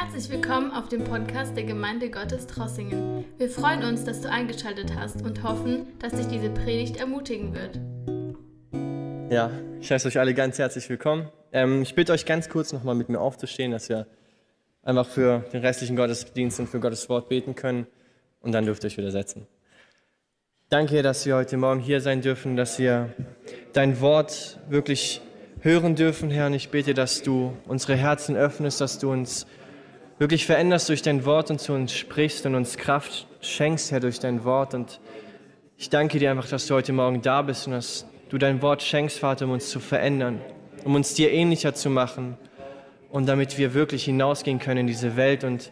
Herzlich willkommen auf dem Podcast der Gemeinde Gottes Trossingen. Wir freuen uns, dass du eingeschaltet hast und hoffen, dass dich diese Predigt ermutigen wird. Ja, ich heiße euch alle ganz herzlich willkommen. Ähm, ich bitte euch ganz kurz nochmal mit mir aufzustehen, dass wir einfach für den restlichen Gottesdienst und für Gottes Wort beten können und dann dürft ihr euch wieder setzen. Danke, dass wir heute Morgen hier sein dürfen, dass wir dein Wort wirklich hören dürfen, Herr. Und ich bete, dass du unsere Herzen öffnest, dass du uns wirklich veränderst durch dein Wort und zu uns sprichst und uns Kraft schenkst, Herr, durch dein Wort. Und ich danke dir einfach, dass du heute Morgen da bist und dass du dein Wort schenkst, Vater, um uns zu verändern, um uns dir ähnlicher zu machen und damit wir wirklich hinausgehen können in diese Welt und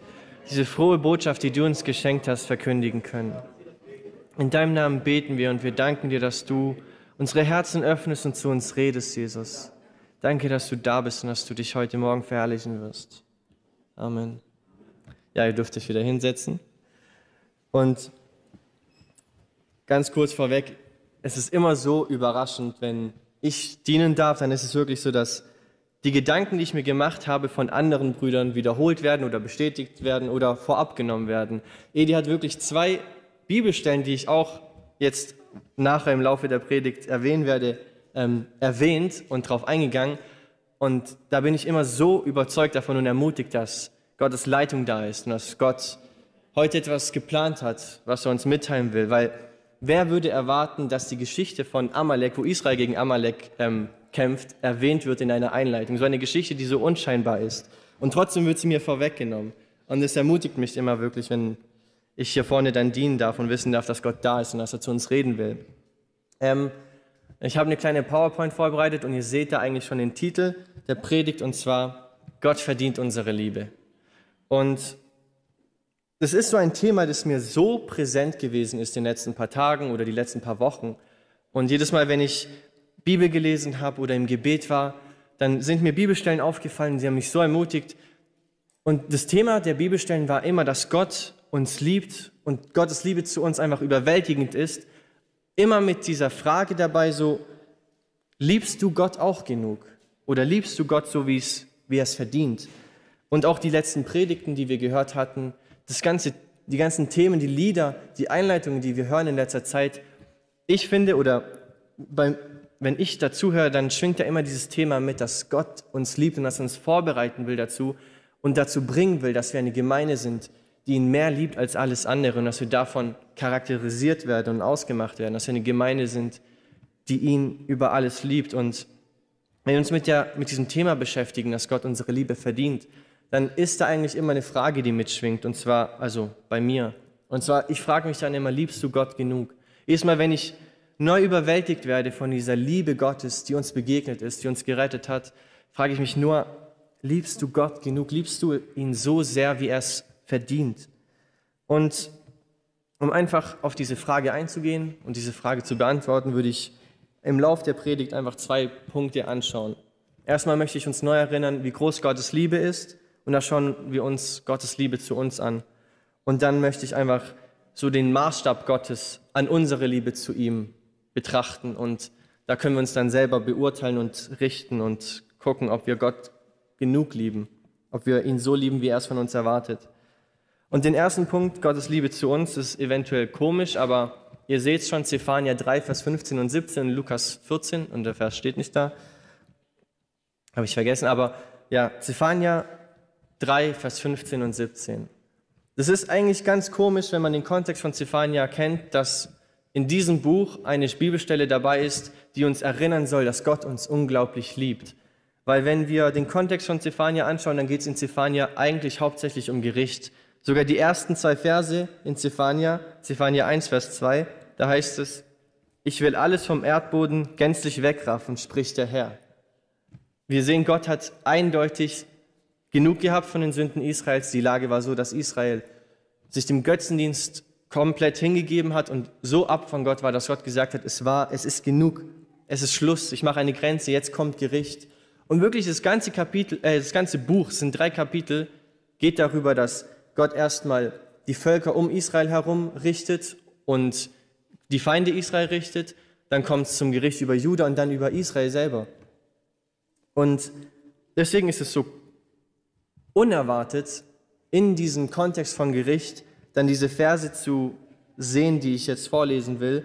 diese frohe Botschaft, die du uns geschenkt hast, verkündigen können. In deinem Namen beten wir und wir danken dir, dass du unsere Herzen öffnest und zu uns redest, Jesus. Danke, dass du da bist und dass du dich heute Morgen verherrlichen wirst. Amen. Ja, ihr dürft euch wieder hinsetzen. Und ganz kurz vorweg, es ist immer so überraschend, wenn ich dienen darf, dann ist es wirklich so, dass die Gedanken, die ich mir gemacht habe, von anderen Brüdern wiederholt werden oder bestätigt werden oder vorab genommen werden. Edi hat wirklich zwei Bibelstellen, die ich auch jetzt nachher im Laufe der Predigt erwähnen werde, ähm, erwähnt und darauf eingegangen. Und da bin ich immer so überzeugt davon und ermutigt, dass Gottes Leitung da ist und dass Gott heute etwas geplant hat, was er uns mitteilen will. Weil wer würde erwarten, dass die Geschichte von Amalek, wo Israel gegen Amalek ähm, kämpft, erwähnt wird in einer Einleitung? So eine Geschichte, die so unscheinbar ist. Und trotzdem wird sie mir vorweggenommen. Und es ermutigt mich immer wirklich, wenn ich hier vorne dann dienen darf und wissen darf, dass Gott da ist und dass er zu uns reden will. Ähm, ich habe eine kleine PowerPoint vorbereitet und ihr seht da eigentlich schon den Titel der Predigt und zwar Gott verdient unsere Liebe. Und das ist so ein Thema, das mir so präsent gewesen ist in den letzten paar Tagen oder die letzten paar Wochen. Und jedes Mal, wenn ich Bibel gelesen habe oder im Gebet war, dann sind mir Bibelstellen aufgefallen, sie haben mich so ermutigt. Und das Thema der Bibelstellen war immer, dass Gott uns liebt und Gottes Liebe zu uns einfach überwältigend ist, immer mit dieser Frage dabei so, liebst du Gott auch genug? Oder liebst du Gott so, wie er es verdient? Und auch die letzten Predigten, die wir gehört hatten, das ganze, die ganzen Themen, die Lieder, die Einleitungen, die wir hören in letzter Zeit, ich finde, oder beim, wenn ich dazu höre, dann schwingt da immer dieses Thema mit, dass Gott uns liebt und dass er uns vorbereiten will dazu und dazu bringen will, dass wir eine Gemeinde sind, die ihn mehr liebt als alles andere und dass wir davon charakterisiert werden und ausgemacht werden, dass wir eine Gemeinde sind, die ihn über alles liebt. Und wenn wir uns mit, der, mit diesem Thema beschäftigen, dass Gott unsere Liebe verdient, dann ist da eigentlich immer eine Frage, die mitschwingt, und zwar, also bei mir. Und zwar, ich frage mich dann immer, liebst du Gott genug? Jedes Mal, wenn ich neu überwältigt werde von dieser Liebe Gottes, die uns begegnet ist, die uns gerettet hat, frage ich mich nur, liebst du Gott genug? Liebst du ihn so sehr, wie er es verdient? Und um einfach auf diese Frage einzugehen und diese Frage zu beantworten, würde ich im Lauf der Predigt einfach zwei Punkte anschauen. Erstmal möchte ich uns neu erinnern, wie groß Gottes Liebe ist und da schauen wir uns Gottes Liebe zu uns an. Und dann möchte ich einfach so den Maßstab Gottes an unsere Liebe zu ihm betrachten und da können wir uns dann selber beurteilen und richten und gucken, ob wir Gott genug lieben, ob wir ihn so lieben, wie er es von uns erwartet. Und den ersten Punkt, Gottes Liebe zu uns, ist eventuell komisch, aber ihr seht schon, Zephania 3, Vers 15 und 17, Lukas 14, und der Vers steht nicht da, habe ich vergessen, aber ja, Zephania 3, Vers 15 und 17. Das ist eigentlich ganz komisch, wenn man den Kontext von Zephania kennt, dass in diesem Buch eine Bibelstelle dabei ist, die uns erinnern soll, dass Gott uns unglaublich liebt. Weil wenn wir den Kontext von Zephania anschauen, dann geht es in Zephania eigentlich hauptsächlich um Gericht. Sogar die ersten zwei Verse in Zephania, Zephania 1, Vers 2, da heißt es, ich will alles vom Erdboden gänzlich wegraffen, spricht der Herr. Wir sehen, Gott hat eindeutig genug gehabt von den Sünden Israels. Die Lage war so, dass Israel sich dem Götzendienst komplett hingegeben hat und so ab von Gott war, dass Gott gesagt hat, es war, es ist genug, es ist Schluss, ich mache eine Grenze, jetzt kommt Gericht. Und wirklich das ganze Kapitel, äh, das ganze Buch, sind drei Kapitel, geht darüber, dass Gott erstmal die Völker um Israel herum richtet und die Feinde Israel richtet, dann kommt es zum Gericht über Juda und dann über Israel selber. Und deswegen ist es so unerwartet, in diesem Kontext von Gericht dann diese Verse zu sehen, die ich jetzt vorlesen will,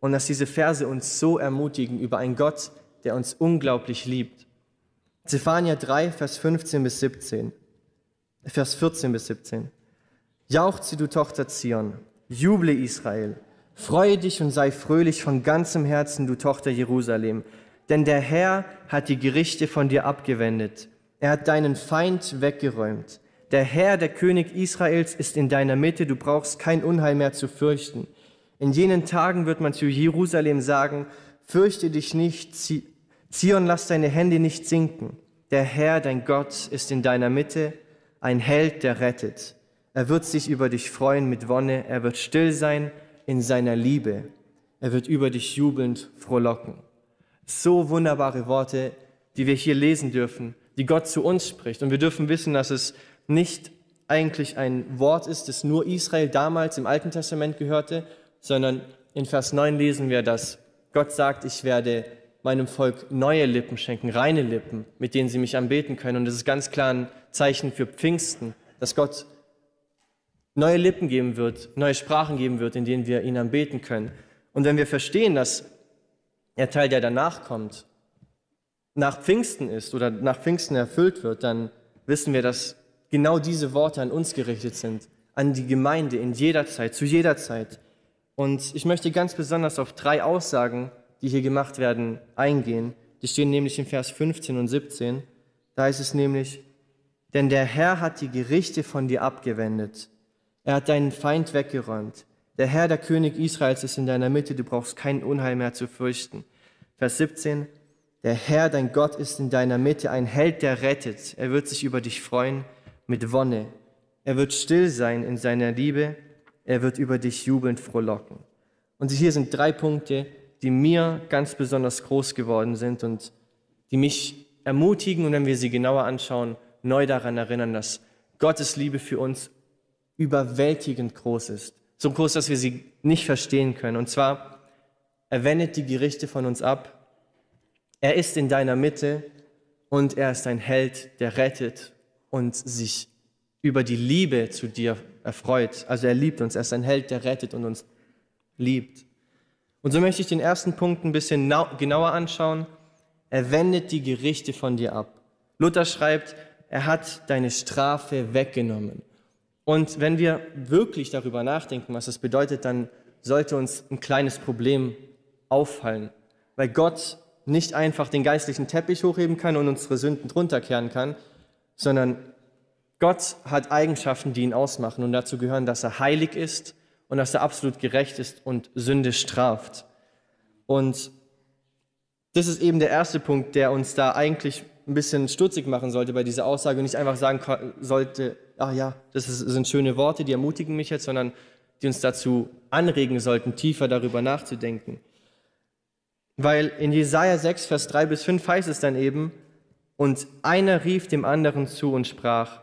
und dass diese Verse uns so ermutigen über einen Gott, der uns unglaublich liebt. Zephania 3, Vers 15 bis 17. Vers 14 bis 17. Jauchze, du Tochter Zion, juble Israel, freue dich und sei fröhlich von ganzem Herzen, du Tochter Jerusalem, denn der Herr hat die Gerichte von dir abgewendet, er hat deinen Feind weggeräumt. Der Herr, der König Israels, ist in deiner Mitte, du brauchst kein Unheil mehr zu fürchten. In jenen Tagen wird man zu Jerusalem sagen, fürchte dich nicht, Zion, lass deine Hände nicht sinken. Der Herr, dein Gott, ist in deiner Mitte, ein Held, der rettet. Er wird sich über dich freuen mit Wonne, er wird still sein in seiner Liebe. Er wird über dich jubelnd frohlocken. So wunderbare Worte, die wir hier lesen dürfen, die Gott zu uns spricht. Und wir dürfen wissen, dass es nicht eigentlich ein Wort ist, das nur Israel damals im Alten Testament gehörte, sondern in Vers 9 lesen wir, dass Gott sagt, ich werde meinem Volk neue Lippen schenken, reine Lippen, mit denen sie mich anbeten können. Und das ist ganz klar ein Zeichen für Pfingsten, dass Gott neue Lippen geben wird, neue Sprachen geben wird, in denen wir ihn anbeten können. Und wenn wir verstehen, dass der Teil, der danach kommt, nach Pfingsten ist oder nach Pfingsten erfüllt wird, dann wissen wir, dass genau diese Worte an uns gerichtet sind, an die Gemeinde in jeder Zeit, zu jeder Zeit. Und ich möchte ganz besonders auf drei Aussagen, die hier gemacht werden, eingehen. Die stehen nämlich in Vers 15 und 17. Da heißt es nämlich, denn der Herr hat die Gerichte von dir abgewendet. Er hat deinen Feind weggeräumt. Der Herr, der König Israels, ist in deiner Mitte, du brauchst kein Unheil mehr zu fürchten. Vers 17, der Herr, dein Gott, ist in deiner Mitte, ein Held, der rettet. Er wird sich über dich freuen mit Wonne. Er wird still sein in seiner Liebe. Er wird über dich jubelnd frohlocken. Und hier sind drei Punkte, die mir ganz besonders groß geworden sind und die mich ermutigen und wenn wir sie genauer anschauen, neu daran erinnern, dass Gottes Liebe für uns überwältigend groß ist. So groß, dass wir sie nicht verstehen können. Und zwar, er wendet die Gerichte von uns ab. Er ist in deiner Mitte und er ist ein Held, der rettet und sich über die Liebe zu dir erfreut. Also er liebt uns. Er ist ein Held, der rettet und uns liebt. Und so möchte ich den ersten Punkt ein bisschen genauer anschauen. Er wendet die Gerichte von dir ab. Luther schreibt, er hat deine Strafe weggenommen. Und wenn wir wirklich darüber nachdenken, was das bedeutet, dann sollte uns ein kleines Problem auffallen, weil Gott nicht einfach den geistlichen Teppich hochheben kann und unsere Sünden drunter kehren kann, sondern Gott hat Eigenschaften, die ihn ausmachen und dazu gehören, dass er heilig ist und dass er absolut gerecht ist und Sünde straft. Und das ist eben der erste Punkt, der uns da eigentlich ein bisschen stutzig machen sollte bei dieser Aussage und nicht einfach sagen sollte, ach ja, das sind schöne Worte, die ermutigen mich jetzt, sondern die uns dazu anregen sollten, tiefer darüber nachzudenken. Weil in Jesaja 6, Vers 3 bis 5 heißt es dann eben, und einer rief dem anderen zu und sprach,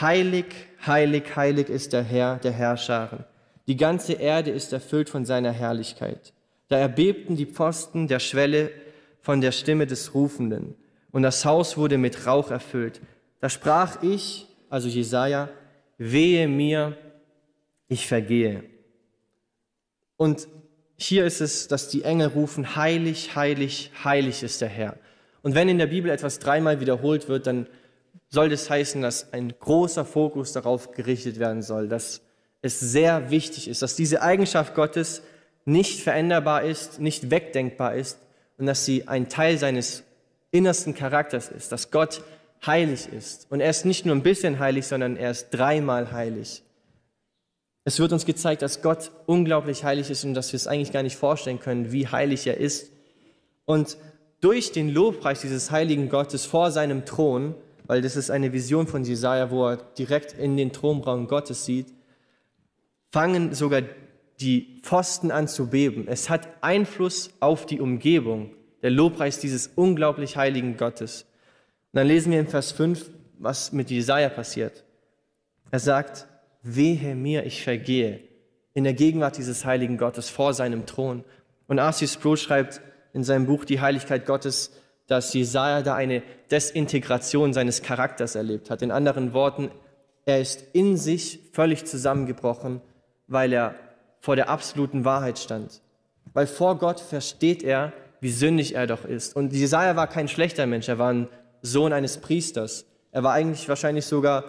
Heilig, heilig, heilig ist der Herr, der Herrscharen. Die ganze Erde ist erfüllt von seiner Herrlichkeit. Da erbebten die Pfosten der Schwelle von der Stimme des Rufenden und das Haus wurde mit Rauch erfüllt. Da sprach ich, also Jesaja, wehe mir, ich vergehe. Und hier ist es, dass die Engel rufen, heilig, heilig, heilig ist der Herr. Und wenn in der Bibel etwas dreimal wiederholt wird, dann soll das heißen, dass ein großer Fokus darauf gerichtet werden soll, dass es sehr wichtig ist, dass diese Eigenschaft Gottes nicht veränderbar ist, nicht wegdenkbar ist und dass sie ein Teil seines innersten Charakters ist, dass Gott heilig ist. Und er ist nicht nur ein bisschen heilig, sondern er ist dreimal heilig. Es wird uns gezeigt, dass Gott unglaublich heilig ist und dass wir es eigentlich gar nicht vorstellen können, wie heilig er ist. Und durch den Lobpreis dieses heiligen Gottes vor seinem Thron, weil das ist eine Vision von Jesaja, wo er direkt in den Thronraum Gottes sieht, fangen sogar die Pfosten an zu beben. Es hat Einfluss auf die Umgebung der Lobpreis dieses unglaublich heiligen Gottes. Und dann lesen wir in Vers 5, was mit Jesaja passiert. Er sagt, wehe mir, ich vergehe in der Gegenwart dieses heiligen Gottes vor seinem Thron. Und Arceus Sproul schreibt in seinem Buch Die Heiligkeit Gottes, dass Jesaja da eine Desintegration seines Charakters erlebt hat. In anderen Worten, er ist in sich völlig zusammengebrochen, weil er vor der absoluten Wahrheit stand. Weil vor Gott versteht er, wie sündig er doch ist. Und Jesaja war kein schlechter Mensch, er war ein Sohn eines Priesters. Er war eigentlich wahrscheinlich sogar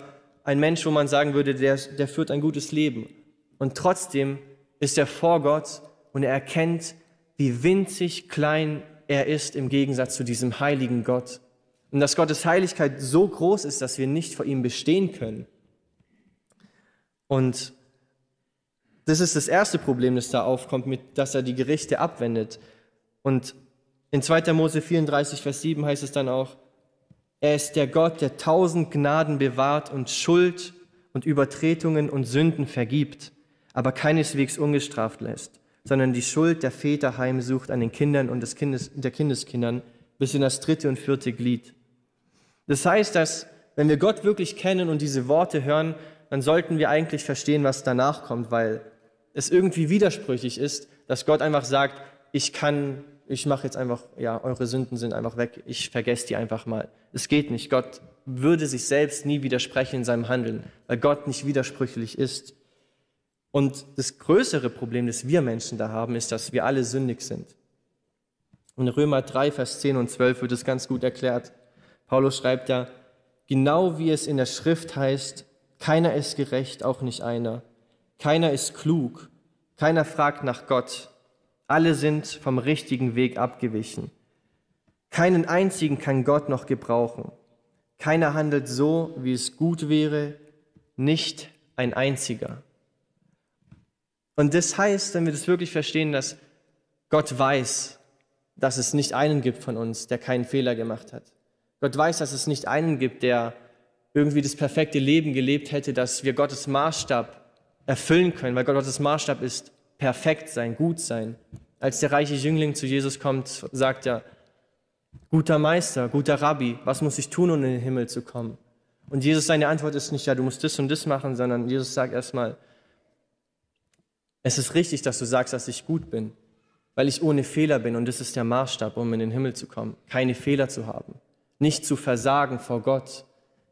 ein Mensch, wo man sagen würde, der, der führt ein gutes Leben. Und trotzdem ist er vor Gott und er erkennt, wie winzig klein er ist im Gegensatz zu diesem heiligen Gott. Und dass Gottes Heiligkeit so groß ist, dass wir nicht vor ihm bestehen können. Und das ist das erste Problem, das da aufkommt, mit, dass er die Gerichte abwendet. Und in 2. Mose 34, Vers 7 heißt es dann auch, er ist der Gott, der tausend Gnaden bewahrt und Schuld und Übertretungen und Sünden vergibt, aber keineswegs ungestraft lässt, sondern die Schuld der Väter heimsucht an den Kindern und des Kindes, der Kindeskindern bis in das dritte und vierte Glied. Das heißt, dass wenn wir Gott wirklich kennen und diese Worte hören, dann sollten wir eigentlich verstehen, was danach kommt, weil es irgendwie widersprüchlich ist, dass Gott einfach sagt, ich kann, ich mache jetzt einfach, ja, eure Sünden sind einfach weg, ich vergesse die einfach mal. Es geht nicht. Gott würde sich selbst nie widersprechen in seinem Handeln, weil Gott nicht widersprüchlich ist. Und das größere Problem, das wir Menschen da haben, ist, dass wir alle sündig sind. In Römer 3, Vers 10 und 12 wird es ganz gut erklärt. Paulus schreibt da, genau wie es in der Schrift heißt, keiner ist gerecht, auch nicht einer. Keiner ist klug. Keiner fragt nach Gott. Alle sind vom richtigen Weg abgewichen. Keinen einzigen kann Gott noch gebrauchen. Keiner handelt so, wie es gut wäre, nicht ein einziger. Und das heißt, wenn wir das wirklich verstehen, dass Gott weiß, dass es nicht einen gibt von uns, der keinen Fehler gemacht hat. Gott weiß, dass es nicht einen gibt, der irgendwie das perfekte Leben gelebt hätte, dass wir Gottes Maßstab erfüllen können, weil Gottes Maßstab ist perfekt sein, gut sein. Als der reiche Jüngling zu Jesus kommt, sagt er, guter Meister, guter Rabbi, was muss ich tun, um in den Himmel zu kommen? Und Jesus, seine Antwort ist nicht, ja, du musst das und das machen, sondern Jesus sagt erstmal, es ist richtig, dass du sagst, dass ich gut bin, weil ich ohne Fehler bin und das ist der Maßstab, um in den Himmel zu kommen, keine Fehler zu haben, nicht zu versagen vor Gott,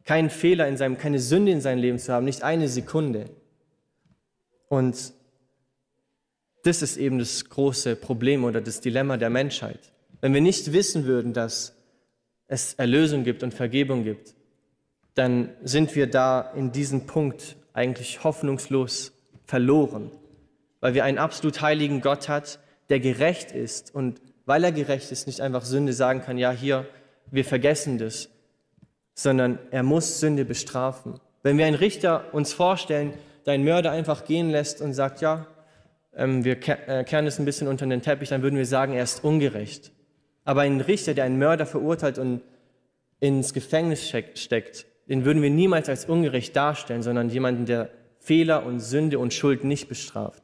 keinen Fehler in seinem, keine Sünde in seinem Leben zu haben, nicht eine Sekunde. Und das ist eben das große Problem oder das Dilemma der Menschheit. Wenn wir nicht wissen würden, dass es Erlösung gibt und Vergebung gibt, dann sind wir da in diesem Punkt eigentlich hoffnungslos verloren, weil wir einen absolut heiligen Gott hat, der gerecht ist und weil er gerecht ist, nicht einfach Sünde sagen kann, ja, hier, wir vergessen das, sondern er muss Sünde bestrafen. Wenn wir einen Richter uns vorstellen, der einen Mörder einfach gehen lässt und sagt, ja, wir äh, kehren es ein bisschen unter den Teppich, dann würden wir sagen, er ist ungerecht. Aber ein Richter, der einen Mörder verurteilt und ins Gefängnis steckt, den würden wir niemals als ungerecht darstellen, sondern jemanden, der Fehler und Sünde und Schuld nicht bestraft.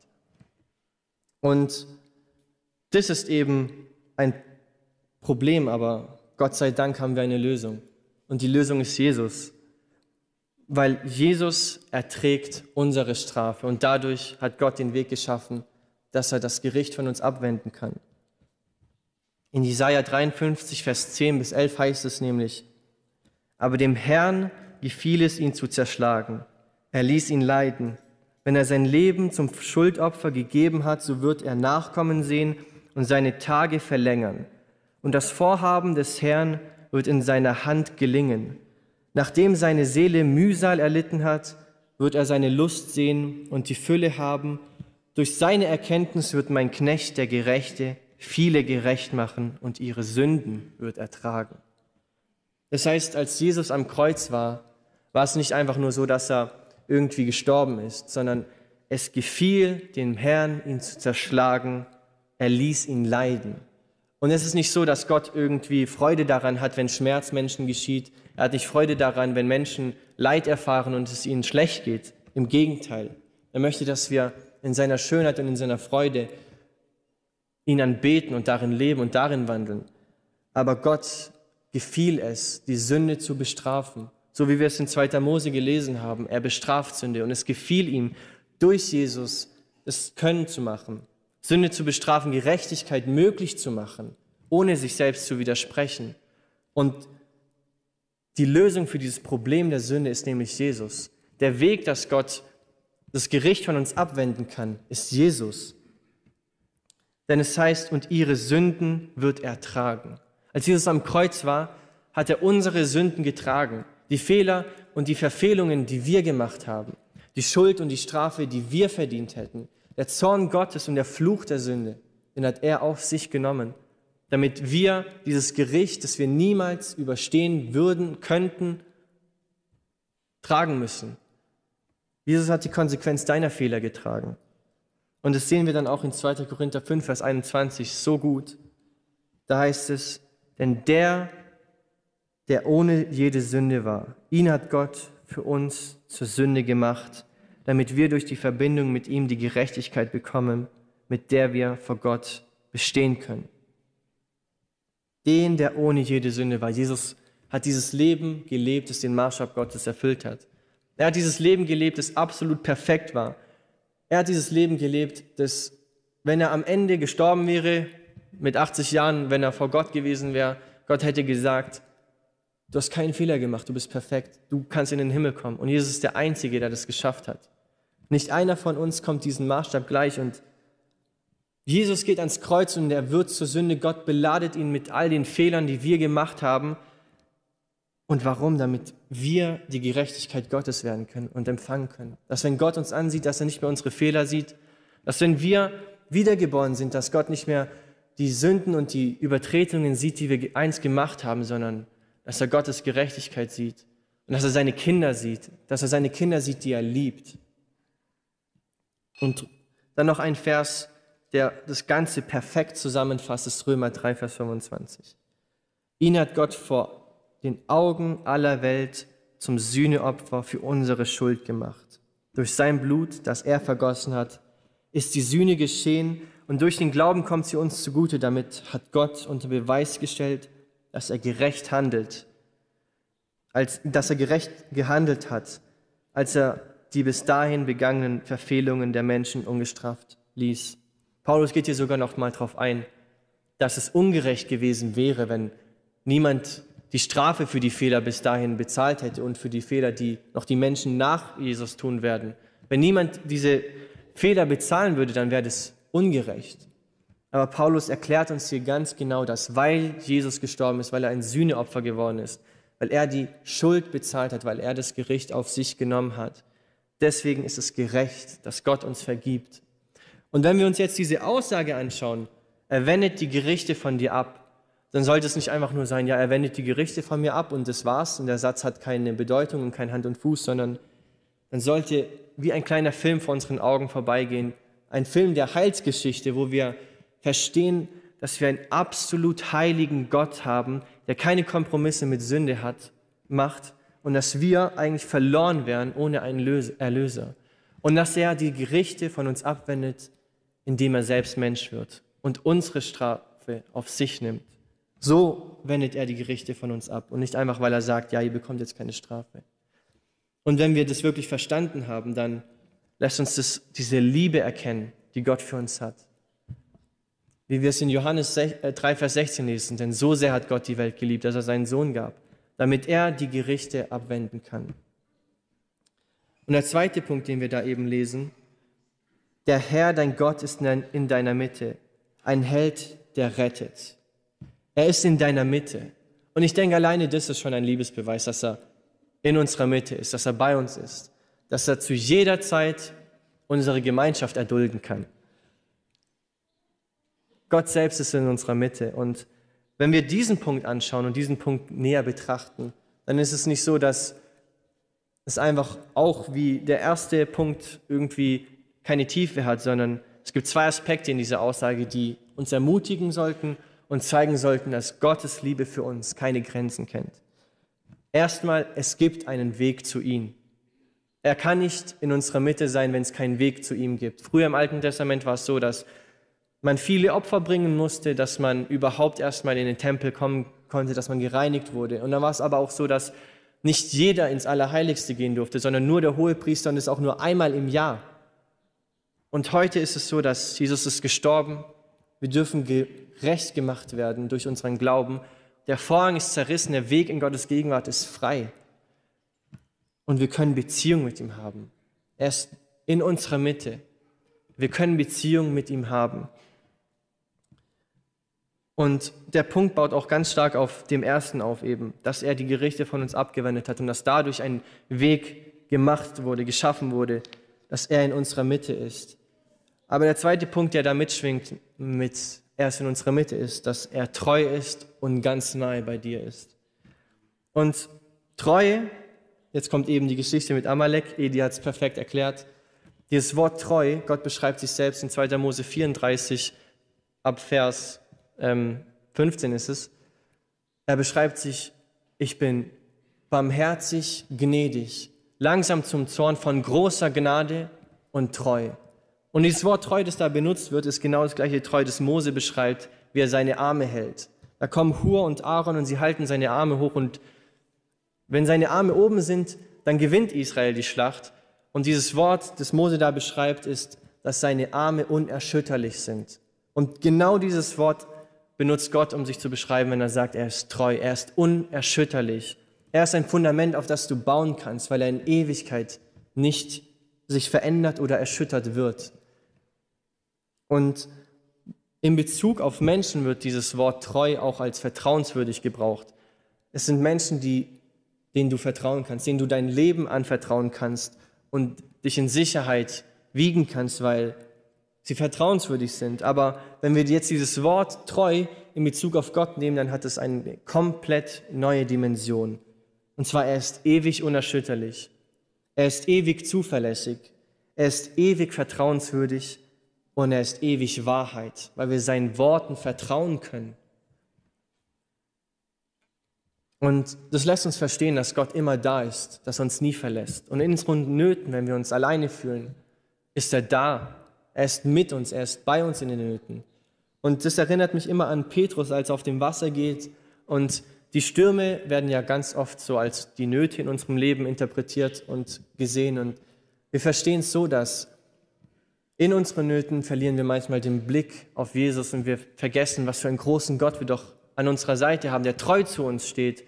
Und das ist eben ein Problem, aber Gott sei Dank haben wir eine Lösung. Und die Lösung ist Jesus. Weil Jesus erträgt unsere Strafe und dadurch hat Gott den Weg geschaffen, dass er das Gericht von uns abwenden kann. In Jesaja 53, Vers 10 bis 11 heißt es nämlich, aber dem Herrn gefiel es, ihn zu zerschlagen. Er ließ ihn leiden. Wenn er sein Leben zum Schuldopfer gegeben hat, so wird er Nachkommen sehen und seine Tage verlängern. Und das Vorhaben des Herrn wird in seiner Hand gelingen. Nachdem seine Seele Mühsal erlitten hat, wird er seine Lust sehen und die Fülle haben. Durch seine Erkenntnis wird mein Knecht, der Gerechte, viele gerecht machen und ihre Sünden wird ertragen. Das heißt, als Jesus am Kreuz war, war es nicht einfach nur so, dass er irgendwie gestorben ist, sondern es gefiel dem Herrn, ihn zu zerschlagen. Er ließ ihn leiden. Und es ist nicht so, dass Gott irgendwie Freude daran hat, wenn Schmerz Menschen geschieht. Er hat nicht Freude daran, wenn Menschen Leid erfahren und es ihnen schlecht geht. Im Gegenteil. Er möchte, dass wir in seiner Schönheit und in seiner Freude ihn anbeten und darin leben und darin wandeln. Aber Gott gefiel es, die Sünde zu bestrafen. So wie wir es in 2. Mose gelesen haben. Er bestraft Sünde und es gefiel ihm, durch Jesus es können zu machen. Sünde zu bestrafen, Gerechtigkeit möglich zu machen, ohne sich selbst zu widersprechen. Und die Lösung für dieses Problem der Sünde ist nämlich Jesus. der Weg, dass Gott das Gericht von uns abwenden kann, ist Jesus. Denn es heißt, und ihre Sünden wird er tragen. Als Jesus am Kreuz war, hat er unsere Sünden getragen, die Fehler und die Verfehlungen, die wir gemacht haben, die Schuld und die Strafe, die wir verdient hätten, der Zorn Gottes und der Fluch der Sünde, den hat er auf sich genommen, damit wir dieses Gericht, das wir niemals überstehen würden, könnten, tragen müssen. Jesus hat die Konsequenz deiner Fehler getragen. Und das sehen wir dann auch in 2. Korinther 5, Vers 21 so gut. Da heißt es, denn der, der ohne jede Sünde war, ihn hat Gott für uns zur Sünde gemacht, damit wir durch die Verbindung mit ihm die Gerechtigkeit bekommen, mit der wir vor Gott bestehen können. Den, der ohne jede Sünde war. Jesus hat dieses Leben gelebt, das den Maßstab Gottes erfüllt hat. Er hat dieses Leben gelebt, das absolut perfekt war. Er hat dieses Leben gelebt, das, wenn er am Ende gestorben wäre, mit 80 Jahren, wenn er vor Gott gewesen wäre, Gott hätte gesagt, du hast keinen Fehler gemacht, du bist perfekt, du kannst in den Himmel kommen. Und Jesus ist der Einzige, der das geschafft hat. Nicht einer von uns kommt diesen Maßstab gleich und Jesus geht ans Kreuz und er wird zur Sünde. Gott beladet ihn mit all den Fehlern, die wir gemacht haben. Und warum? Damit wir die Gerechtigkeit Gottes werden können und empfangen können. Dass wenn Gott uns ansieht, dass er nicht mehr unsere Fehler sieht. Dass wenn wir wiedergeboren sind, dass Gott nicht mehr die Sünden und die Übertretungen sieht, die wir einst gemacht haben, sondern dass er Gottes Gerechtigkeit sieht. Und dass er seine Kinder sieht. Dass er seine Kinder sieht, die er liebt. Und dann noch ein Vers, der das Ganze perfekt zusammenfasst, ist Römer 3, Vers 25. Ihn hat Gott vor den Augen aller Welt zum Sühneopfer für unsere Schuld gemacht. Durch sein Blut, das er vergossen hat, ist die Sühne geschehen und durch den Glauben kommt sie uns zugute. Damit hat Gott unter Beweis gestellt, dass er gerecht handelt, als, dass er gerecht gehandelt hat, als er die bis dahin begangenen Verfehlungen der Menschen ungestraft ließ. Paulus geht hier sogar noch mal darauf ein, dass es ungerecht gewesen wäre, wenn niemand die Strafe für die Fehler bis dahin bezahlt hätte und für die Fehler, die noch die Menschen nach Jesus tun werden. Wenn niemand diese Fehler bezahlen würde, dann wäre das ungerecht. Aber Paulus erklärt uns hier ganz genau, dass weil Jesus gestorben ist, weil er ein Sühneopfer geworden ist, weil er die Schuld bezahlt hat, weil er das Gericht auf sich genommen hat. Deswegen ist es gerecht, dass Gott uns vergibt. Und wenn wir uns jetzt diese Aussage anschauen, er wendet die Gerichte von dir ab, dann sollte es nicht einfach nur sein, ja, er wendet die Gerichte von mir ab und das war's und der Satz hat keine Bedeutung und kein Hand und Fuß, sondern dann sollte wie ein kleiner Film vor unseren Augen vorbeigehen, ein Film der Heilsgeschichte, wo wir verstehen, dass wir einen absolut heiligen Gott haben, der keine Kompromisse mit Sünde hat, macht und dass wir eigentlich verloren wären ohne einen Erlöser und dass er die Gerichte von uns abwendet, indem er selbst Mensch wird und unsere Strafe auf sich nimmt. So wendet er die Gerichte von uns ab und nicht einfach, weil er sagt, ja, ihr bekommt jetzt keine Strafe. Und wenn wir das wirklich verstanden haben, dann lässt uns das, diese Liebe erkennen, die Gott für uns hat. Wie wir es in Johannes 3, äh, Vers 16 lesen, denn so sehr hat Gott die Welt geliebt, dass er seinen Sohn gab, damit er die Gerichte abwenden kann. Und der zweite Punkt, den wir da eben lesen, der Herr, dein Gott, ist in deiner Mitte, ein Held, der rettet. Er ist in deiner Mitte. Und ich denke, alleine das ist schon ein Liebesbeweis, dass er in unserer Mitte ist, dass er bei uns ist, dass er zu jeder Zeit unsere Gemeinschaft erdulden kann. Gott selbst ist in unserer Mitte. Und wenn wir diesen Punkt anschauen und diesen Punkt näher betrachten, dann ist es nicht so, dass es einfach auch wie der erste Punkt irgendwie keine Tiefe hat, sondern es gibt zwei Aspekte in dieser Aussage, die uns ermutigen sollten und zeigen sollten, dass Gottes Liebe für uns keine Grenzen kennt. Erstmal, es gibt einen Weg zu ihm. Er kann nicht in unserer Mitte sein, wenn es keinen Weg zu ihm gibt. Früher im Alten Testament war es so, dass man viele Opfer bringen musste, dass man überhaupt erstmal in den Tempel kommen konnte, dass man gereinigt wurde. Und dann war es aber auch so, dass nicht jeder ins Allerheiligste gehen durfte, sondern nur der Hohepriester und das auch nur einmal im Jahr. Und heute ist es so, dass Jesus ist gestorben. Wir dürfen gerecht gemacht werden durch unseren Glauben. Der Vorhang ist zerrissen, der Weg in Gottes Gegenwart ist frei. und wir können Beziehung mit ihm haben. Er ist in unserer Mitte. Wir können Beziehung mit ihm haben. Und der Punkt baut auch ganz stark auf dem ersten auf eben, dass er die Gerichte von uns abgewendet hat und dass dadurch ein Weg gemacht wurde, geschaffen wurde, dass er in unserer Mitte ist. Aber der zweite Punkt, der da mitschwingt, mit er ist in unserer Mitte ist, dass er treu ist und ganz nahe bei dir ist. Und Treue, jetzt kommt eben die Geschichte mit Amalek, Edi hat es perfekt erklärt. Dieses Wort treu, Gott beschreibt sich selbst in 2. Mose 34 ab Vers ähm, 15 ist es, er beschreibt sich, ich bin barmherzig, gnädig, langsam zum Zorn, von großer Gnade und treu. Und dieses Wort treu, das da benutzt wird, ist genau das gleiche treu, das Mose beschreibt, wie er seine Arme hält. Da kommen Hur und Aaron und sie halten seine Arme hoch und wenn seine Arme oben sind, dann gewinnt Israel die Schlacht. Und dieses Wort, das Mose da beschreibt, ist, dass seine Arme unerschütterlich sind. Und genau dieses Wort benutzt Gott, um sich zu beschreiben, wenn er sagt, er ist treu, er ist unerschütterlich. Er ist ein Fundament, auf das du bauen kannst, weil er in Ewigkeit nicht sich verändert oder erschüttert wird. Und in Bezug auf Menschen wird dieses Wort treu auch als vertrauenswürdig gebraucht. Es sind Menschen, die, denen du vertrauen kannst, denen du dein Leben anvertrauen kannst und dich in Sicherheit wiegen kannst, weil sie vertrauenswürdig sind. Aber wenn wir jetzt dieses Wort treu in Bezug auf Gott nehmen, dann hat es eine komplett neue Dimension. Und zwar, er ist ewig unerschütterlich. Er ist ewig zuverlässig. Er ist ewig vertrauenswürdig und er ist ewig Wahrheit, weil wir seinen Worten vertrauen können. Und das lässt uns verstehen, dass Gott immer da ist, dass er uns nie verlässt. Und in unseren Nöten, wenn wir uns alleine fühlen, ist er da er ist mit uns, er ist bei uns in den Nöten. Und das erinnert mich immer an Petrus, als er auf dem Wasser geht. Und die Stürme werden ja ganz oft so als die Nöte in unserem Leben interpretiert und gesehen. Und wir verstehen es so, dass in unseren Nöten verlieren wir manchmal den Blick auf Jesus und wir vergessen, was für einen großen Gott wir doch an unserer Seite haben, der treu zu uns steht.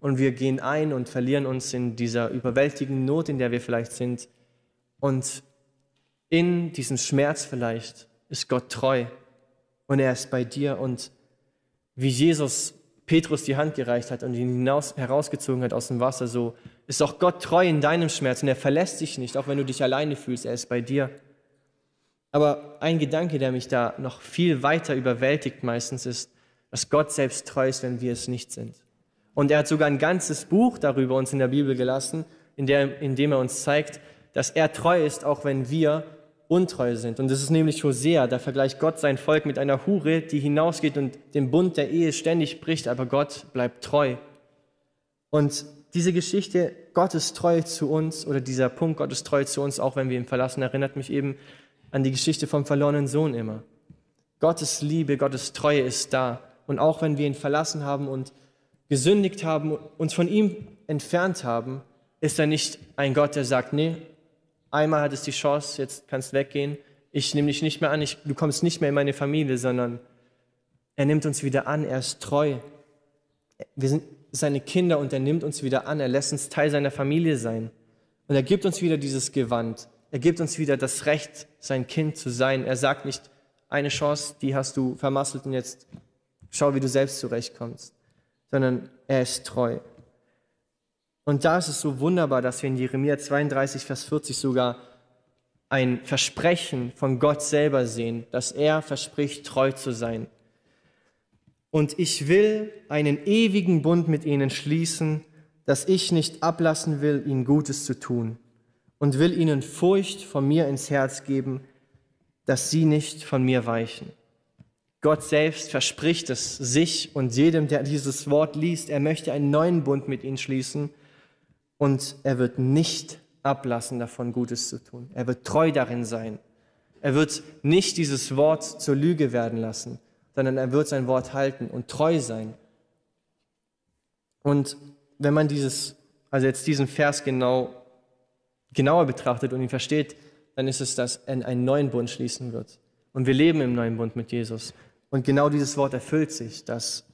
Und wir gehen ein und verlieren uns in dieser überwältigenden Not, in der wir vielleicht sind. Und in diesem Schmerz vielleicht ist Gott treu und er ist bei dir. Und wie Jesus Petrus die Hand gereicht hat und ihn hinaus, herausgezogen hat aus dem Wasser, so ist auch Gott treu in deinem Schmerz und er verlässt dich nicht, auch wenn du dich alleine fühlst, er ist bei dir. Aber ein Gedanke, der mich da noch viel weiter überwältigt meistens ist, dass Gott selbst treu ist, wenn wir es nicht sind. Und er hat sogar ein ganzes Buch darüber uns in der Bibel gelassen, in, der, in dem er uns zeigt, dass er treu ist, auch wenn wir untreu sind. Und das ist nämlich Hosea, da vergleicht Gott sein Volk mit einer Hure, die hinausgeht und den Bund der Ehe ständig bricht, aber Gott bleibt treu. Und diese Geschichte, Gottes Treue zu uns, oder dieser Punkt Gottes Treue zu uns, auch wenn wir ihn verlassen, erinnert mich eben an die Geschichte vom verlorenen Sohn immer. Gottes Liebe, Gottes Treue ist da. Und auch wenn wir ihn verlassen haben und gesündigt haben, uns von ihm entfernt haben, ist er nicht ein Gott, der sagt, nee, einmal hattest die Chance, jetzt kannst weggehen. Ich nehme dich nicht mehr an, ich, du kommst nicht mehr in meine Familie, sondern er nimmt uns wieder an, er ist treu. Wir sind seine Kinder und er nimmt uns wieder an, er lässt uns Teil seiner Familie sein. Und er gibt uns wieder dieses Gewand. Er gibt uns wieder das Recht, sein Kind zu sein. Er sagt nicht, eine Chance, die hast du vermasselt und jetzt schau, wie du selbst zurechtkommst, sondern er ist treu. Und da ist es so wunderbar, dass wir in Jeremia 32, Vers 40 sogar ein Versprechen von Gott selber sehen, dass er verspricht, treu zu sein. Und ich will einen ewigen Bund mit ihnen schließen, dass ich nicht ablassen will, ihnen Gutes zu tun und will ihnen Furcht von mir ins Herz geben, dass sie nicht von mir weichen. Gott selbst verspricht es sich und jedem, der dieses Wort liest, er möchte einen neuen Bund mit ihnen schließen und er wird nicht ablassen davon, Gutes zu tun. Er wird treu darin sein. Er wird nicht dieses Wort zur Lüge werden lassen, sondern er wird sein Wort halten und treu sein. Und wenn man dieses, also jetzt diesen Vers genau, genauer betrachtet und ihn versteht, dann ist es, dass er einen neuen Bund schließen wird. Und wir leben im neuen Bund mit Jesus. Und genau dieses Wort erfüllt sich, dass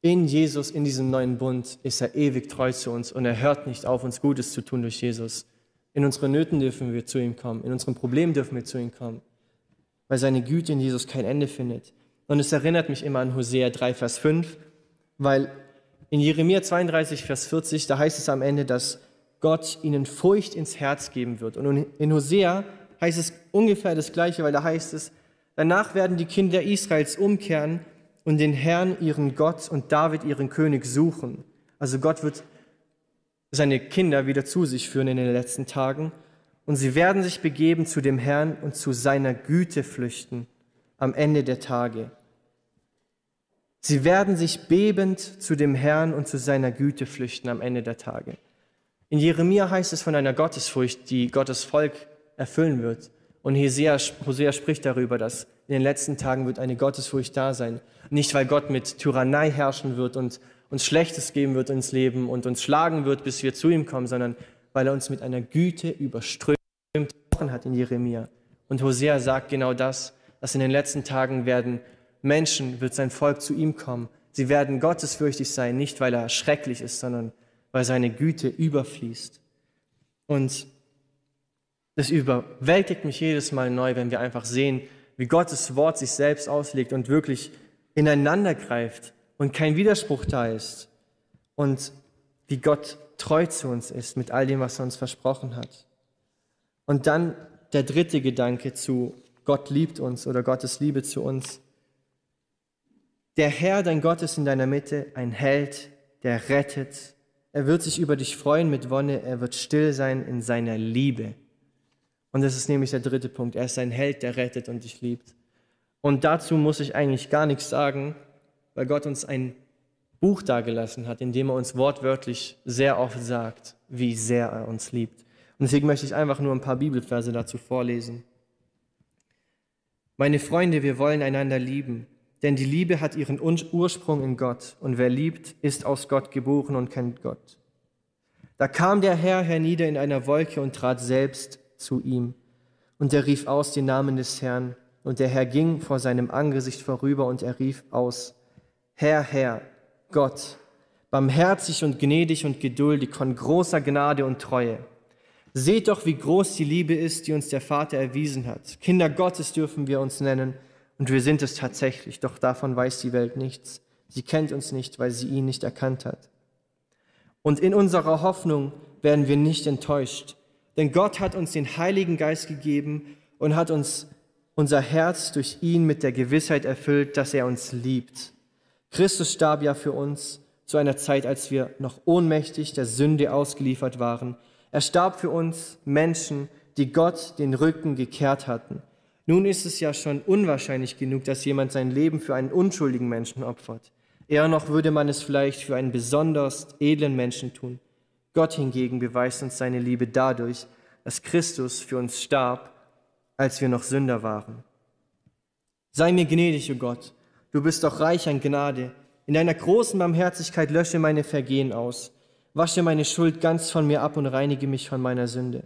In Jesus, in diesem neuen Bund, ist er ewig treu zu uns und er hört nicht auf, uns Gutes zu tun durch Jesus. In unseren Nöten dürfen wir zu ihm kommen, in unseren Problemen dürfen wir zu ihm kommen, weil seine Güte in Jesus kein Ende findet. Und es erinnert mich immer an Hosea 3, Vers 5, weil in Jeremia 32, Vers 40, da heißt es am Ende, dass Gott ihnen Furcht ins Herz geben wird. Und in Hosea heißt es ungefähr das Gleiche, weil da heißt es, danach werden die Kinder Israels umkehren und den Herrn, ihren Gott und David, ihren König suchen. Also Gott wird seine Kinder wieder zu sich führen in den letzten Tagen und sie werden sich begeben zu dem Herrn und zu seiner Güte flüchten am Ende der Tage. Sie werden sich bebend zu dem Herrn und zu seiner Güte flüchten am Ende der Tage. In Jeremia heißt es von einer Gottesfurcht, die Gottes Volk erfüllen wird. Und Hosea, spricht darüber, dass in den letzten Tagen wird eine Gottesfurcht da sein. Nicht, weil Gott mit Tyrannei herrschen wird und uns Schlechtes geben wird ins Leben und uns schlagen wird, bis wir zu ihm kommen, sondern weil er uns mit einer Güte überströmt hat in Jeremia. Und Hosea sagt genau das, dass in den letzten Tagen werden Menschen, wird sein Volk zu ihm kommen. Sie werden gottesfürchtig sein, nicht weil er schrecklich ist, sondern weil seine Güte überfließt. Und das überwältigt mich jedes Mal neu, wenn wir einfach sehen, wie Gottes Wort sich selbst auslegt und wirklich ineinander greift und kein Widerspruch da ist. Und wie Gott treu zu uns ist mit all dem, was er uns versprochen hat. Und dann der dritte Gedanke zu Gott liebt uns oder Gottes Liebe zu uns. Der Herr, dein Gott, ist in deiner Mitte ein Held, der rettet. Er wird sich über dich freuen mit Wonne, er wird still sein in seiner Liebe. Und das ist nämlich der dritte Punkt. Er ist ein Held, der rettet und dich liebt. Und dazu muss ich eigentlich gar nichts sagen, weil Gott uns ein Buch dargelassen hat, in dem er uns wortwörtlich sehr oft sagt, wie sehr er uns liebt. Und deswegen möchte ich einfach nur ein paar Bibelverse dazu vorlesen. Meine Freunde, wir wollen einander lieben, denn die Liebe hat ihren Ursprung in Gott, und wer liebt, ist aus Gott geboren und kennt Gott. Da kam der Herr hernieder in einer Wolke und trat selbst zu ihm, und er rief aus den Namen des Herrn, und der Herr ging vor seinem Angesicht vorüber, und er rief aus, Herr, Herr, Gott, barmherzig und gnädig und geduldig, von großer Gnade und Treue Seht doch, wie groß die Liebe ist, die uns der Vater erwiesen hat. Kinder Gottes dürfen wir uns nennen, und wir sind es tatsächlich, doch davon weiß die Welt nichts. Sie kennt uns nicht, weil sie ihn nicht erkannt hat. Und in unserer Hoffnung werden wir nicht enttäuscht, denn Gott hat uns den Heiligen Geist gegeben und hat uns unser Herz durch ihn mit der Gewissheit erfüllt, dass er uns liebt. Christus starb ja für uns zu einer Zeit, als wir noch ohnmächtig der Sünde ausgeliefert waren. Er starb für uns Menschen, die Gott den Rücken gekehrt hatten. Nun ist es ja schon unwahrscheinlich genug, dass jemand sein Leben für einen unschuldigen Menschen opfert. Eher noch würde man es vielleicht für einen besonders edlen Menschen tun. Gott hingegen beweist uns seine Liebe dadurch, dass Christus für uns starb, als wir noch Sünder waren. Sei mir gnädig, o oh Gott, du bist doch reich an Gnade. In deiner großen Barmherzigkeit lösche meine Vergehen aus wasche meine Schuld ganz von mir ab und reinige mich von meiner Sünde.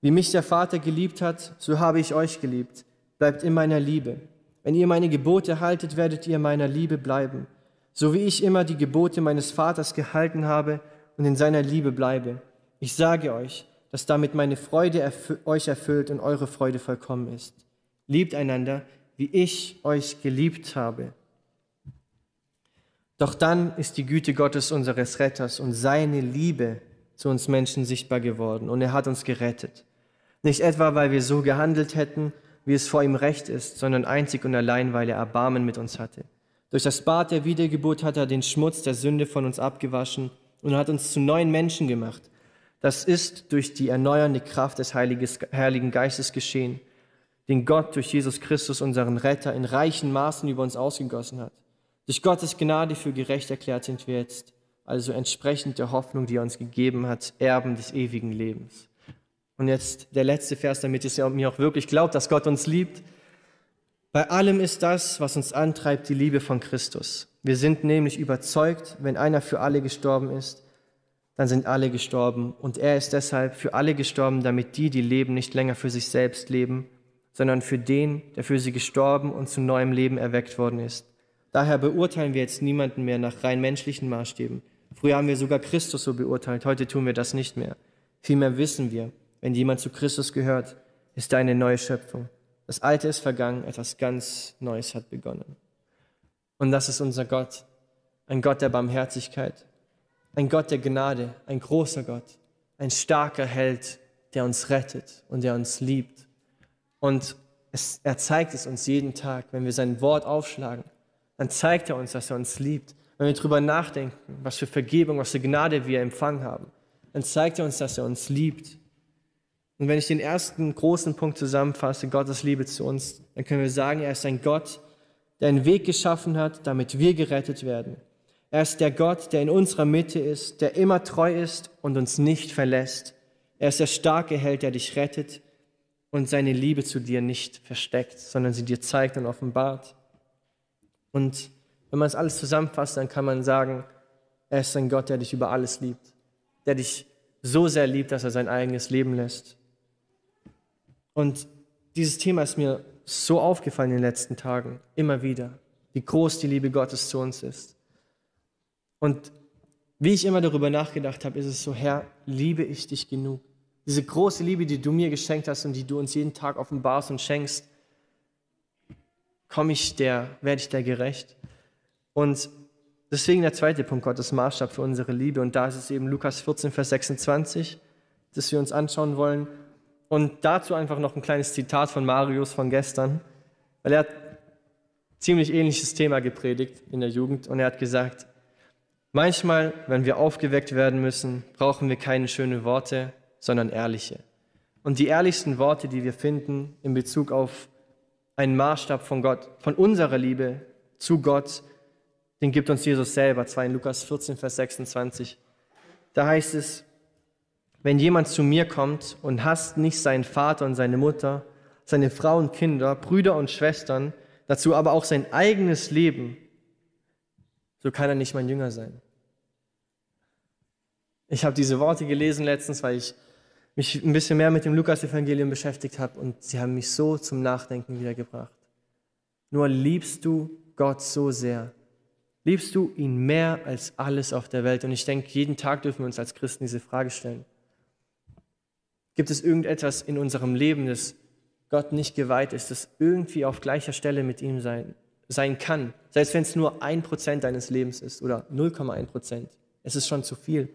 Wie mich der Vater geliebt hat, so habe ich euch geliebt. Bleibt in meiner Liebe. Wenn ihr meine Gebote haltet, werdet ihr meiner Liebe bleiben, so wie ich immer die Gebote meines Vaters gehalten habe und in seiner Liebe bleibe. Ich sage euch, dass damit meine Freude erfü euch erfüllt und eure Freude vollkommen ist. Liebt einander, wie ich euch geliebt habe. Doch dann ist die Güte Gottes unseres Retters und seine Liebe zu uns Menschen sichtbar geworden und er hat uns gerettet. Nicht etwa, weil wir so gehandelt hätten, wie es vor ihm recht ist, sondern einzig und allein, weil er Erbarmen mit uns hatte. Durch das Bad der Wiedergeburt hat er den Schmutz der Sünde von uns abgewaschen und hat uns zu neuen Menschen gemacht. Das ist durch die erneuernde Kraft des Heiligen Geistes geschehen, den Gott durch Jesus Christus, unseren Retter, in reichen Maßen über uns ausgegossen hat. Durch Gottes Gnade für gerecht erklärt sind wir jetzt, also entsprechend der Hoffnung, die er uns gegeben hat, Erben des ewigen Lebens. Und jetzt der letzte Vers, damit ihr mir auch wirklich glaubt, dass Gott uns liebt. Bei allem ist das, was uns antreibt, die Liebe von Christus. Wir sind nämlich überzeugt, wenn einer für alle gestorben ist, dann sind alle gestorben. Und er ist deshalb für alle gestorben, damit die, die leben, nicht länger für sich selbst leben, sondern für den, der für sie gestorben und zu neuem Leben erweckt worden ist. Daher beurteilen wir jetzt niemanden mehr nach rein menschlichen Maßstäben. Früher haben wir sogar Christus so beurteilt, heute tun wir das nicht mehr. Vielmehr wissen wir, wenn jemand zu Christus gehört, ist er eine neue Schöpfung. Das Alte ist vergangen, etwas ganz Neues hat begonnen. Und das ist unser Gott, ein Gott der Barmherzigkeit, ein Gott der Gnade, ein großer Gott, ein starker Held, der uns rettet und der uns liebt. Und es, er zeigt es uns jeden Tag, wenn wir sein Wort aufschlagen, dann zeigt er uns, dass er uns liebt. Wenn wir darüber nachdenken, was für Vergebung, was für Gnade wir empfangen haben, dann zeigt er uns, dass er uns liebt. Und wenn ich den ersten großen Punkt zusammenfasse, Gottes Liebe zu uns, dann können wir sagen, er ist ein Gott, der einen Weg geschaffen hat, damit wir gerettet werden. Er ist der Gott, der in unserer Mitte ist, der immer treu ist und uns nicht verlässt. Er ist der starke Held, der dich rettet und seine Liebe zu dir nicht versteckt, sondern sie dir zeigt und offenbart. Und wenn man es alles zusammenfasst, dann kann man sagen, er ist ein Gott, der dich über alles liebt, der dich so sehr liebt, dass er sein eigenes Leben lässt. Und dieses Thema ist mir so aufgefallen in den letzten Tagen, immer wieder, wie groß die Liebe Gottes zu uns ist. Und wie ich immer darüber nachgedacht habe, ist es so, Herr, liebe ich dich genug? Diese große Liebe, die du mir geschenkt hast und die du uns jeden Tag offenbarst und schenkst, komme ich der, werde ich der gerecht? Und deswegen der zweite Punkt, Gottes Maßstab für unsere Liebe. Und da ist es eben Lukas 14, Vers 26, das wir uns anschauen wollen. Und dazu einfach noch ein kleines Zitat von Marius von gestern, weil er hat ziemlich ähnliches Thema gepredigt in der Jugend und er hat gesagt, manchmal, wenn wir aufgeweckt werden müssen, brauchen wir keine schönen Worte, sondern ehrliche. Und die ehrlichsten Worte, die wir finden in Bezug auf einen Maßstab von Gott, von unserer Liebe zu Gott, den gibt uns Jesus selber, zwar in Lukas 14, Vers 26. Da heißt es, wenn jemand zu mir kommt und hasst nicht seinen Vater und seine Mutter, seine Frau und Kinder, Brüder und Schwestern, dazu aber auch sein eigenes Leben, so kann er nicht mein Jünger sein. Ich habe diese Worte gelesen letztens, weil ich mich ein bisschen mehr mit dem Lukas-Evangelium beschäftigt habe und sie haben mich so zum Nachdenken wiedergebracht. Nur liebst du Gott so sehr? Liebst du ihn mehr als alles auf der Welt? Und ich denke, jeden Tag dürfen wir uns als Christen diese Frage stellen. Gibt es irgendetwas in unserem Leben, das Gott nicht geweiht ist, das irgendwie auf gleicher Stelle mit ihm sein, sein kann? Selbst wenn es nur ein Prozent deines Lebens ist oder 0,1 Prozent. Es ist schon zu viel.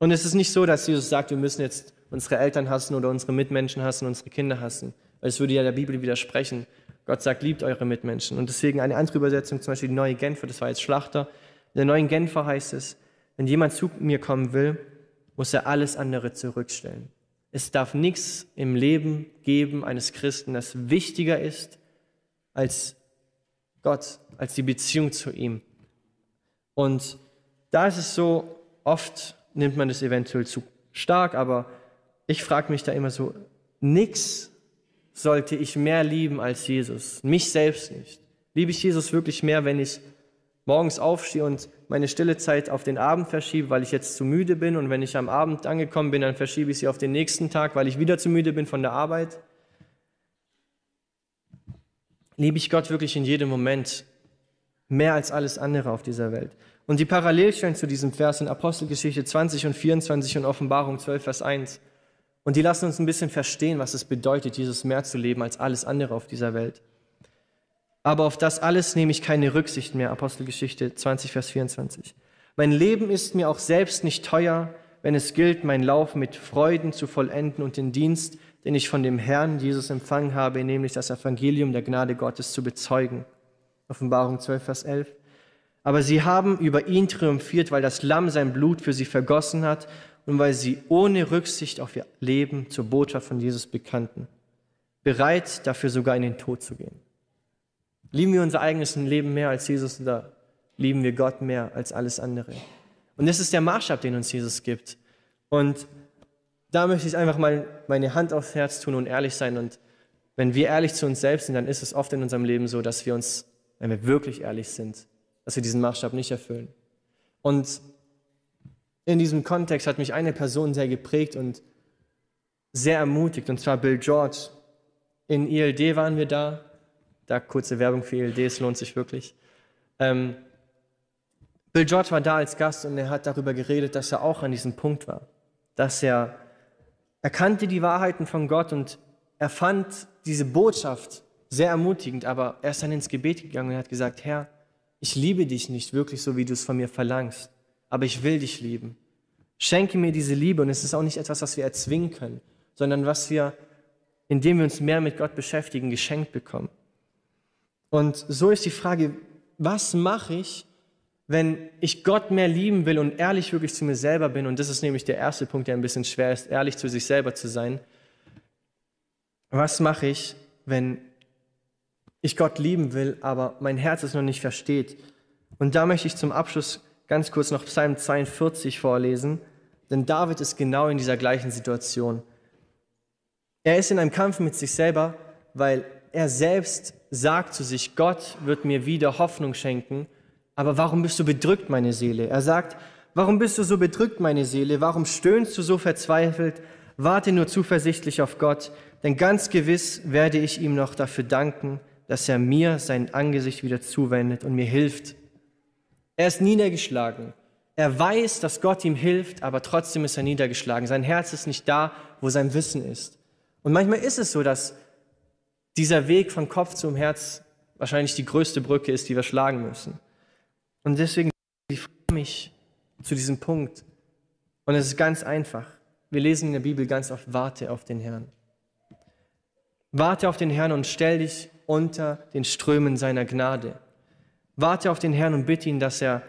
Und es ist nicht so, dass Jesus sagt, wir müssen jetzt unsere Eltern hassen oder unsere Mitmenschen hassen, unsere Kinder hassen. Weil es würde ja der Bibel widersprechen. Gott sagt, liebt eure Mitmenschen. Und deswegen eine andere Übersetzung, zum Beispiel die neue Genfer, das war jetzt Schlachter. In der neuen Genfer heißt es, wenn jemand zu mir kommen will, muss er alles andere zurückstellen. Es darf nichts im Leben geben eines Christen, das wichtiger ist als Gott, als die Beziehung zu ihm. Und da ist es so, oft nimmt man das eventuell zu stark, aber ich frage mich da immer so, nichts sollte ich mehr lieben als Jesus, mich selbst nicht. Liebe ich Jesus wirklich mehr, wenn ich morgens aufstehe und meine stille Zeit auf den Abend verschiebe, weil ich jetzt zu müde bin und wenn ich am Abend angekommen bin, dann verschiebe ich sie auf den nächsten Tag, weil ich wieder zu müde bin von der Arbeit. Liebe ich Gott wirklich in jedem Moment mehr als alles andere auf dieser Welt. Und die Parallelstellen zu diesem Vers sind Apostelgeschichte 20 und 24 und Offenbarung 12, Vers 1. Und die lassen uns ein bisschen verstehen, was es bedeutet, Jesus mehr zu leben als alles andere auf dieser Welt. Aber auf das alles nehme ich keine Rücksicht mehr. Apostelgeschichte 20, Vers 24. Mein Leben ist mir auch selbst nicht teuer, wenn es gilt, meinen Lauf mit Freuden zu vollenden und den Dienst, den ich von dem Herrn Jesus empfangen habe, nämlich das Evangelium der Gnade Gottes zu bezeugen. Offenbarung 12, Vers 11. Aber sie haben über ihn triumphiert, weil das Lamm sein Blut für sie vergossen hat und weil sie ohne Rücksicht auf ihr Leben zur Botschaft von Jesus bekannten, bereit dafür sogar in den Tod zu gehen. Lieben wir unser eigenes Leben mehr als Jesus oder lieben wir Gott mehr als alles andere? Und das ist der Maßstab, den uns Jesus gibt. Und da möchte ich einfach mal meine Hand aufs Herz tun und ehrlich sein. Und wenn wir ehrlich zu uns selbst sind, dann ist es oft in unserem Leben so, dass wir uns, wenn wir wirklich ehrlich sind, dass wir diesen Maßstab nicht erfüllen. Und in diesem Kontext hat mich eine Person sehr geprägt und sehr ermutigt, und zwar Bill George. In ILD waren wir da da kurze Werbung für ELD, es lohnt sich wirklich. Ähm, Bill George war da als Gast und er hat darüber geredet, dass er auch an diesem Punkt war. Dass er erkannte die Wahrheiten von Gott und er fand diese Botschaft sehr ermutigend, aber er ist dann ins Gebet gegangen und hat gesagt, Herr, ich liebe dich nicht wirklich so, wie du es von mir verlangst, aber ich will dich lieben. Schenke mir diese Liebe und es ist auch nicht etwas, was wir erzwingen können, sondern was wir, indem wir uns mehr mit Gott beschäftigen, geschenkt bekommen. Und so ist die Frage, was mache ich, wenn ich Gott mehr lieben will und ehrlich wirklich zu mir selber bin, und das ist nämlich der erste Punkt, der ein bisschen schwer ist, ehrlich zu sich selber zu sein. Was mache ich, wenn ich Gott lieben will, aber mein Herz es noch nicht versteht? Und da möchte ich zum Abschluss ganz kurz noch Psalm 42 vorlesen, denn David ist genau in dieser gleichen Situation. Er ist in einem Kampf mit sich selber, weil er selbst sagt zu sich, Gott wird mir wieder Hoffnung schenken aber warum bist du bedrückt, meine Seele? Er sagt, warum bist du so bedrückt, meine Seele? Warum stöhnst du so verzweifelt? Warte nur zuversichtlich auf Gott, denn ganz gewiss werde ich ihm noch dafür danken, dass er mir sein Angesicht wieder zuwendet und mir hilft. Er ist niedergeschlagen. Er weiß, dass Gott ihm hilft, aber trotzdem ist er niedergeschlagen. Sein Herz ist nicht da, wo sein Wissen ist. Und manchmal ist es so, dass dieser Weg von Kopf zum Herz wahrscheinlich die größte Brücke ist, die wir schlagen müssen. Und deswegen ich mich zu diesem Punkt. Und es ist ganz einfach. Wir lesen in der Bibel ganz oft, warte auf den Herrn. Warte auf den Herrn und stell dich unter den Strömen seiner Gnade. Warte auf den Herrn und bitte ihn, dass er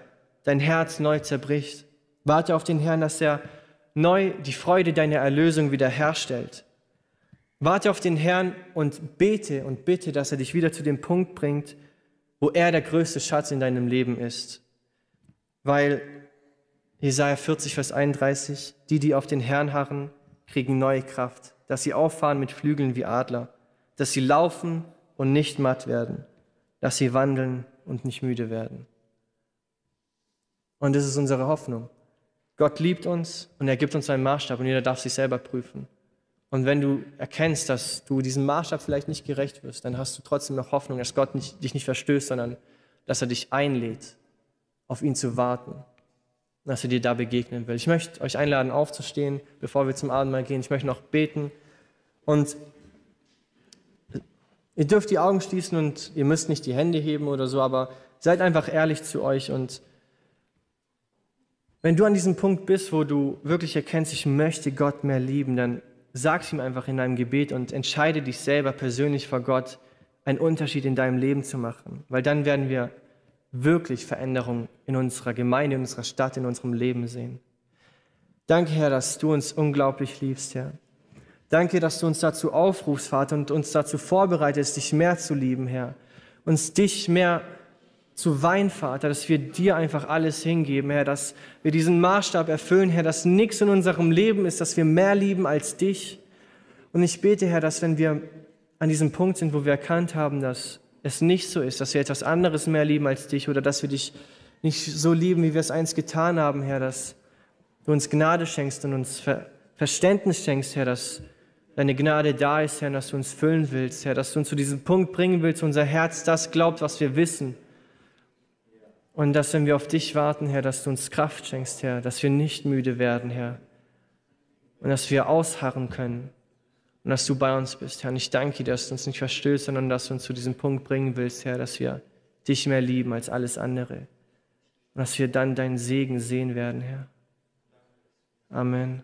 dein Herz neu zerbricht. Warte auf den Herrn, dass er neu die Freude deiner Erlösung wiederherstellt. Warte auf den Herrn und bete und bitte, dass er dich wieder zu dem Punkt bringt, wo er der größte Schatz in deinem Leben ist. Weil Jesaja 40, Vers 31, die, die auf den Herrn harren, kriegen neue Kraft, dass sie auffahren mit Flügeln wie Adler, dass sie laufen und nicht matt werden, dass sie wandeln und nicht müde werden. Und das ist unsere Hoffnung. Gott liebt uns und er gibt uns einen Maßstab und jeder darf sich selber prüfen. Und wenn du erkennst, dass du diesem Maßstab vielleicht nicht gerecht wirst, dann hast du trotzdem noch Hoffnung, dass Gott nicht, dich nicht verstößt, sondern dass er dich einlädt, auf ihn zu warten, dass er dir da begegnen will. Ich möchte euch einladen, aufzustehen, bevor wir zum Abendmahl gehen. Ich möchte noch beten. Und ihr dürft die Augen schließen und ihr müsst nicht die Hände heben oder so, aber seid einfach ehrlich zu euch. Und wenn du an diesem Punkt bist, wo du wirklich erkennst, ich möchte Gott mehr lieben, dann Sag's ihm einfach in deinem Gebet und entscheide dich selber persönlich vor Gott, einen Unterschied in deinem Leben zu machen. Weil dann werden wir wirklich Veränderungen in unserer Gemeinde, in unserer Stadt, in unserem Leben sehen. Danke, Herr, dass du uns unglaublich liebst, Herr. Danke, dass du uns dazu aufrufst, Vater, und uns dazu vorbereitest, dich mehr zu lieben, Herr. Uns dich mehr zu weinen, Vater, dass wir dir einfach alles hingeben, Herr, dass wir diesen Maßstab erfüllen, Herr, dass nichts in unserem Leben ist, dass wir mehr lieben als dich. Und ich bete, Herr, dass wenn wir an diesem Punkt sind, wo wir erkannt haben, dass es nicht so ist, dass wir etwas anderes mehr lieben als dich oder dass wir dich nicht so lieben, wie wir es einst getan haben, Herr, dass du uns Gnade schenkst und uns Ver Verständnis schenkst, Herr, dass deine Gnade da ist, Herr, dass du uns füllen willst, Herr, dass du uns zu diesem Punkt bringen willst, unser Herz das glaubt, was wir wissen und dass, wenn wir auf dich warten, Herr, dass du uns Kraft schenkst, Herr, dass wir nicht müde werden, Herr. Und dass wir ausharren können. Und dass du bei uns bist, Herr. Und ich danke dir, dass du uns nicht verstößt, sondern dass du uns zu diesem Punkt bringen willst, Herr, dass wir dich mehr lieben als alles andere. Und dass wir dann deinen Segen sehen werden, Herr. Amen.